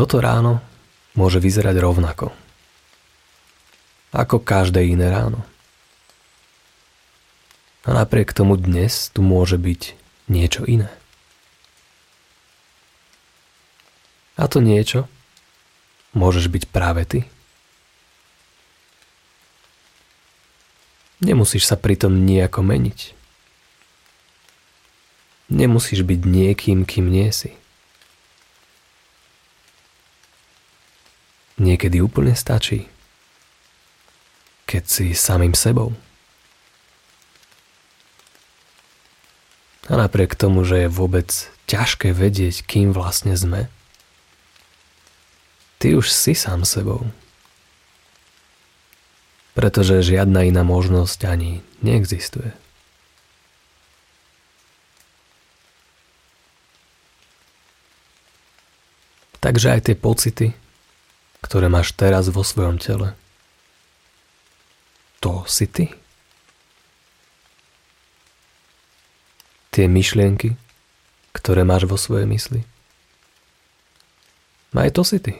toto ráno môže vyzerať rovnako. Ako každé iné ráno. A napriek tomu dnes tu môže byť niečo iné. A to niečo môžeš byť práve ty. Nemusíš sa pritom nejako meniť. Nemusíš byť niekým, kým nie si. Niekedy úplne stačí, keď si samým sebou. A napriek tomu, že je vôbec ťažké vedieť, kým vlastne sme, ty už si sám sebou. Pretože žiadna iná možnosť ani neexistuje. Takže aj tie pocity, ktoré máš teraz vo svojom tele, to si ty. Tie myšlienky, ktoré máš vo svojej mysli, aj to si ty.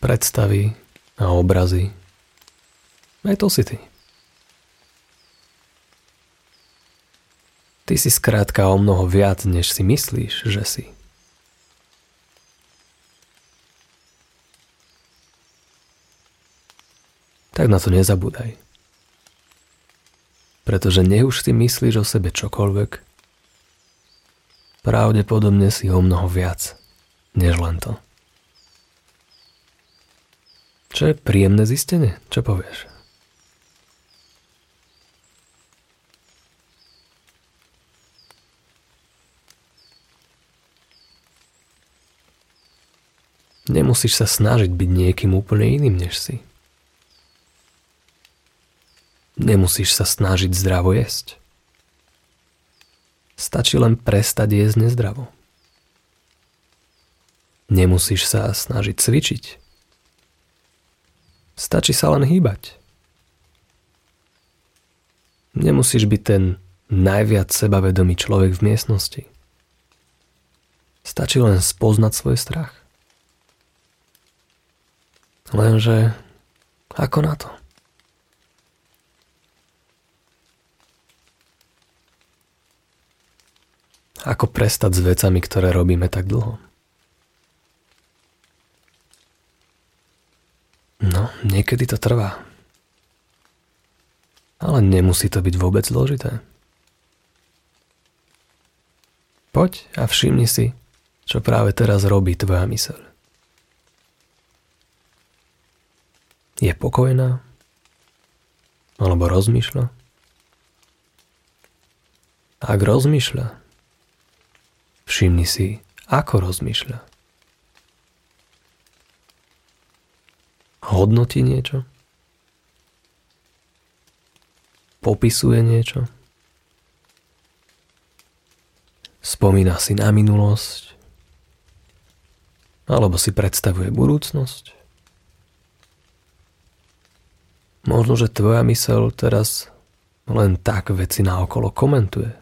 Predstavy a obrazy, aj to si ty. Ty si skrátka o mnoho viac, než si myslíš, že si. Tak na to nezabúdaj. Pretože nech už si myslíš o sebe čokoľvek, pravdepodobne si o mnoho viac, než len to. Čo je príjemné zistenie? Čo povieš? Nemusíš sa snažiť byť niekým úplne iným než si. Nemusíš sa snažiť zdravo jesť. Stačí len prestať jesť nezdravo. Nemusíš sa snažiť cvičiť. Stačí sa len hýbať. Nemusíš byť ten najviac sebavedomý človek v miestnosti. Stačí len spoznať svoj strach. Lenže ako na to? Ako prestať s vecami, ktoré robíme tak dlho? No, niekedy to trvá. Ale nemusí to byť vôbec zložité. Poď a všimni si, čo práve teraz robí tvoja myseľ. Je pokojná? Alebo rozmýšľa? Ak rozmýšľa, všimni si, ako rozmýšľa. Hodnotí niečo? Popisuje niečo? Spomína si na minulosť? Alebo si predstavuje budúcnosť? Možno, že tvoja mysel teraz len tak veci naokolo komentuje.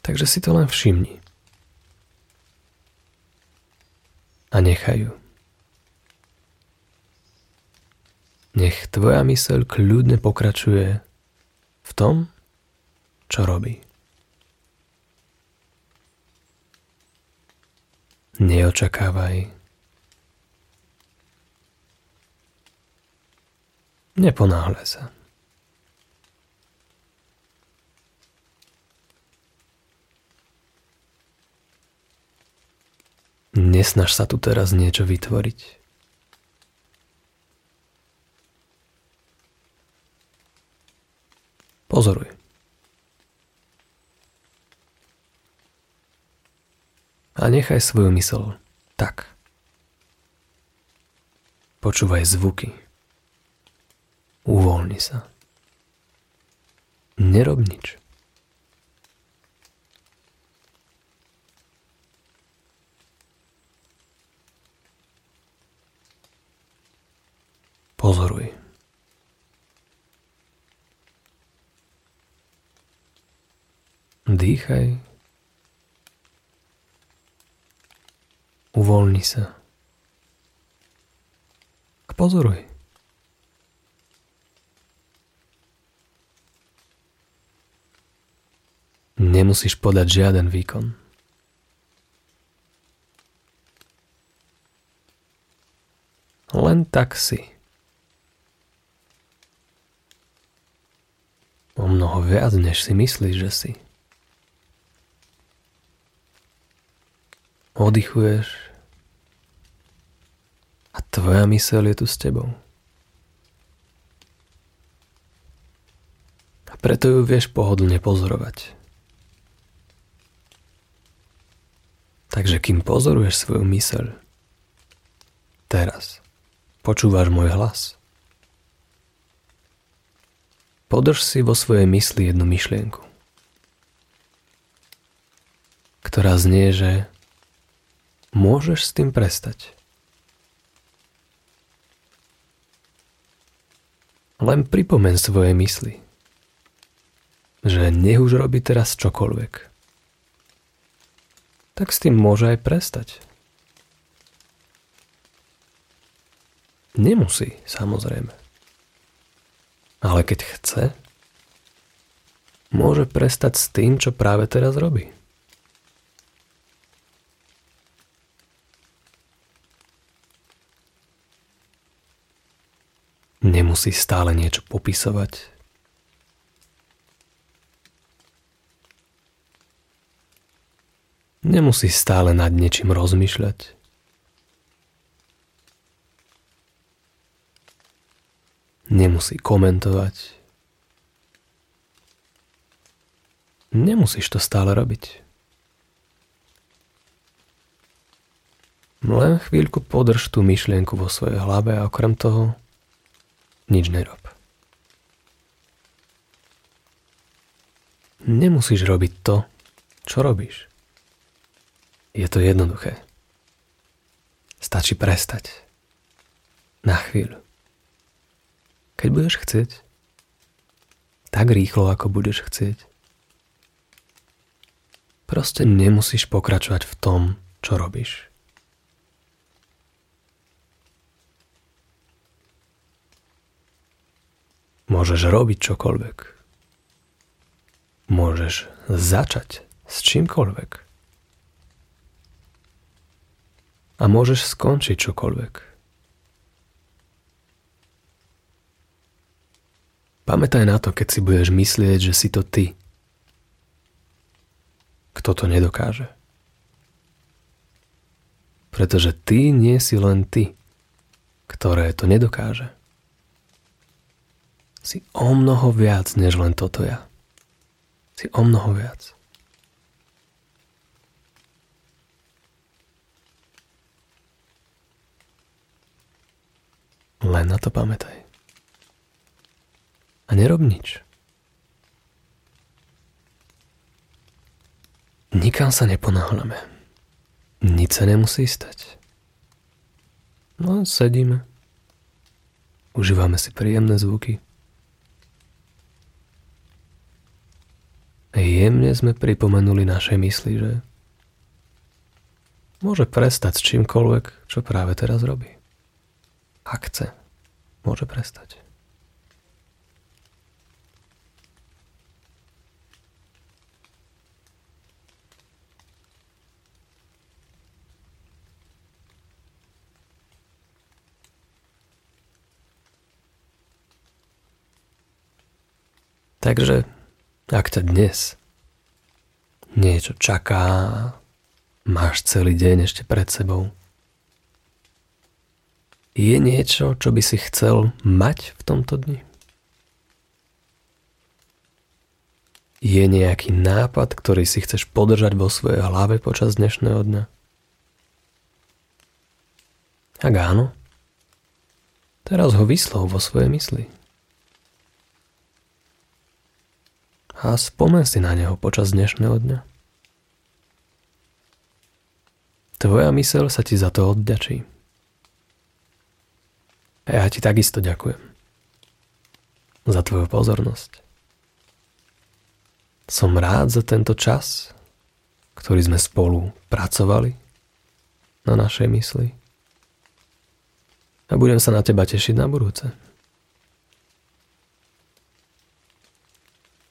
Takže si to len všimni. A nechaj ju. Nech tvoja myseľ kľudne pokračuje v tom, čo robí. Neočakávaj Neponáhľaj sa. Nesnaž sa tu teraz niečo vytvoriť. Pozoruj. A nechaj svoju mysl tak. Počúvaj zvuky. Uvoľni sa. Nerob nič. Pozoruj. Dýchaj. Uvoľni sa. Pozoruj. Nemusíš podať žiaden výkon. Len tak si. Mnoho viac, než si myslíš, že si. Oddychuješ a tvoja myseľ je tu s tebou. A preto ju vieš pohodlne pozorovať. Takže kým pozoruješ svoju myseľ, teraz počúvaš môj hlas. Podrž si vo svojej mysli jednu myšlienku, ktorá znie, že môžeš s tým prestať. Len pripomen svoje mysli, že nech už robí teraz čokoľvek tak s tým môže aj prestať. Nemusí, samozrejme. Ale keď chce, môže prestať s tým, čo práve teraz robí. Nemusí stále niečo popisovať, Nemusí stále nad niečím rozmýšľať. Nemusí komentovať. Nemusíš to stále robiť. Len chvíľku podrž tú myšlienku vo svojej hlave a okrem toho nič nerob. Nemusíš robiť to, čo robíš. Je to jednoduché. Stačí prestať. Na chvíľu. Keď budeš chcieť, tak rýchlo, ako budeš chcieť. Proste nemusíš pokračovať v tom, čo robíš. Môžeš robiť čokoľvek. Môžeš začať s čímkoľvek. a môžeš skončiť čokoľvek. Pamätaj na to, keď si budeš myslieť, že si to ty. Kto to nedokáže? Pretože ty nie si len ty, ktoré to nedokáže. Si o mnoho viac, než len toto ja. Si o mnoho viac. Len na to pamätaj. A nerob nič. Nikam sa neponáhľame. Nič sa nemusí stať. No, sedíme. Užívame si príjemné zvuky. Jemne sme pripomenuli našej mysli, že môže prestať s čímkoľvek, čo práve teraz robí. Ak chce, môže prestať. Takže, ak ťa dnes niečo čaká, máš celý deň ešte pred sebou, je niečo, čo by si chcel mať v tomto dni? Je nejaký nápad, ktorý si chceš podržať vo svojej hlave počas dnešného dňa? Ak áno, teraz ho vyslov vo svojej mysli. A spomen si na neho počas dnešného dňa. Tvoja mysel sa ti za to odďačí. A ja ti takisto ďakujem za tvoju pozornosť. Som rád za tento čas, ktorý sme spolu pracovali na našej mysli. A budem sa na teba tešiť na budúce.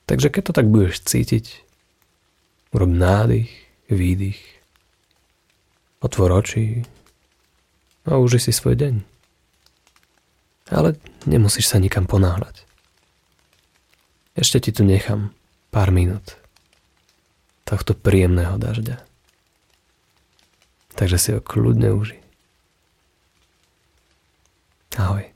Takže keď to tak budeš cítiť, urob nádych, výdych, otvor oči a uži si svoj deň. Ale nemusíš sa nikam ponáhľať. Ešte ti tu nechám pár minút tohto príjemného dažďa. Takže si ho kľudne uži. Ahoj.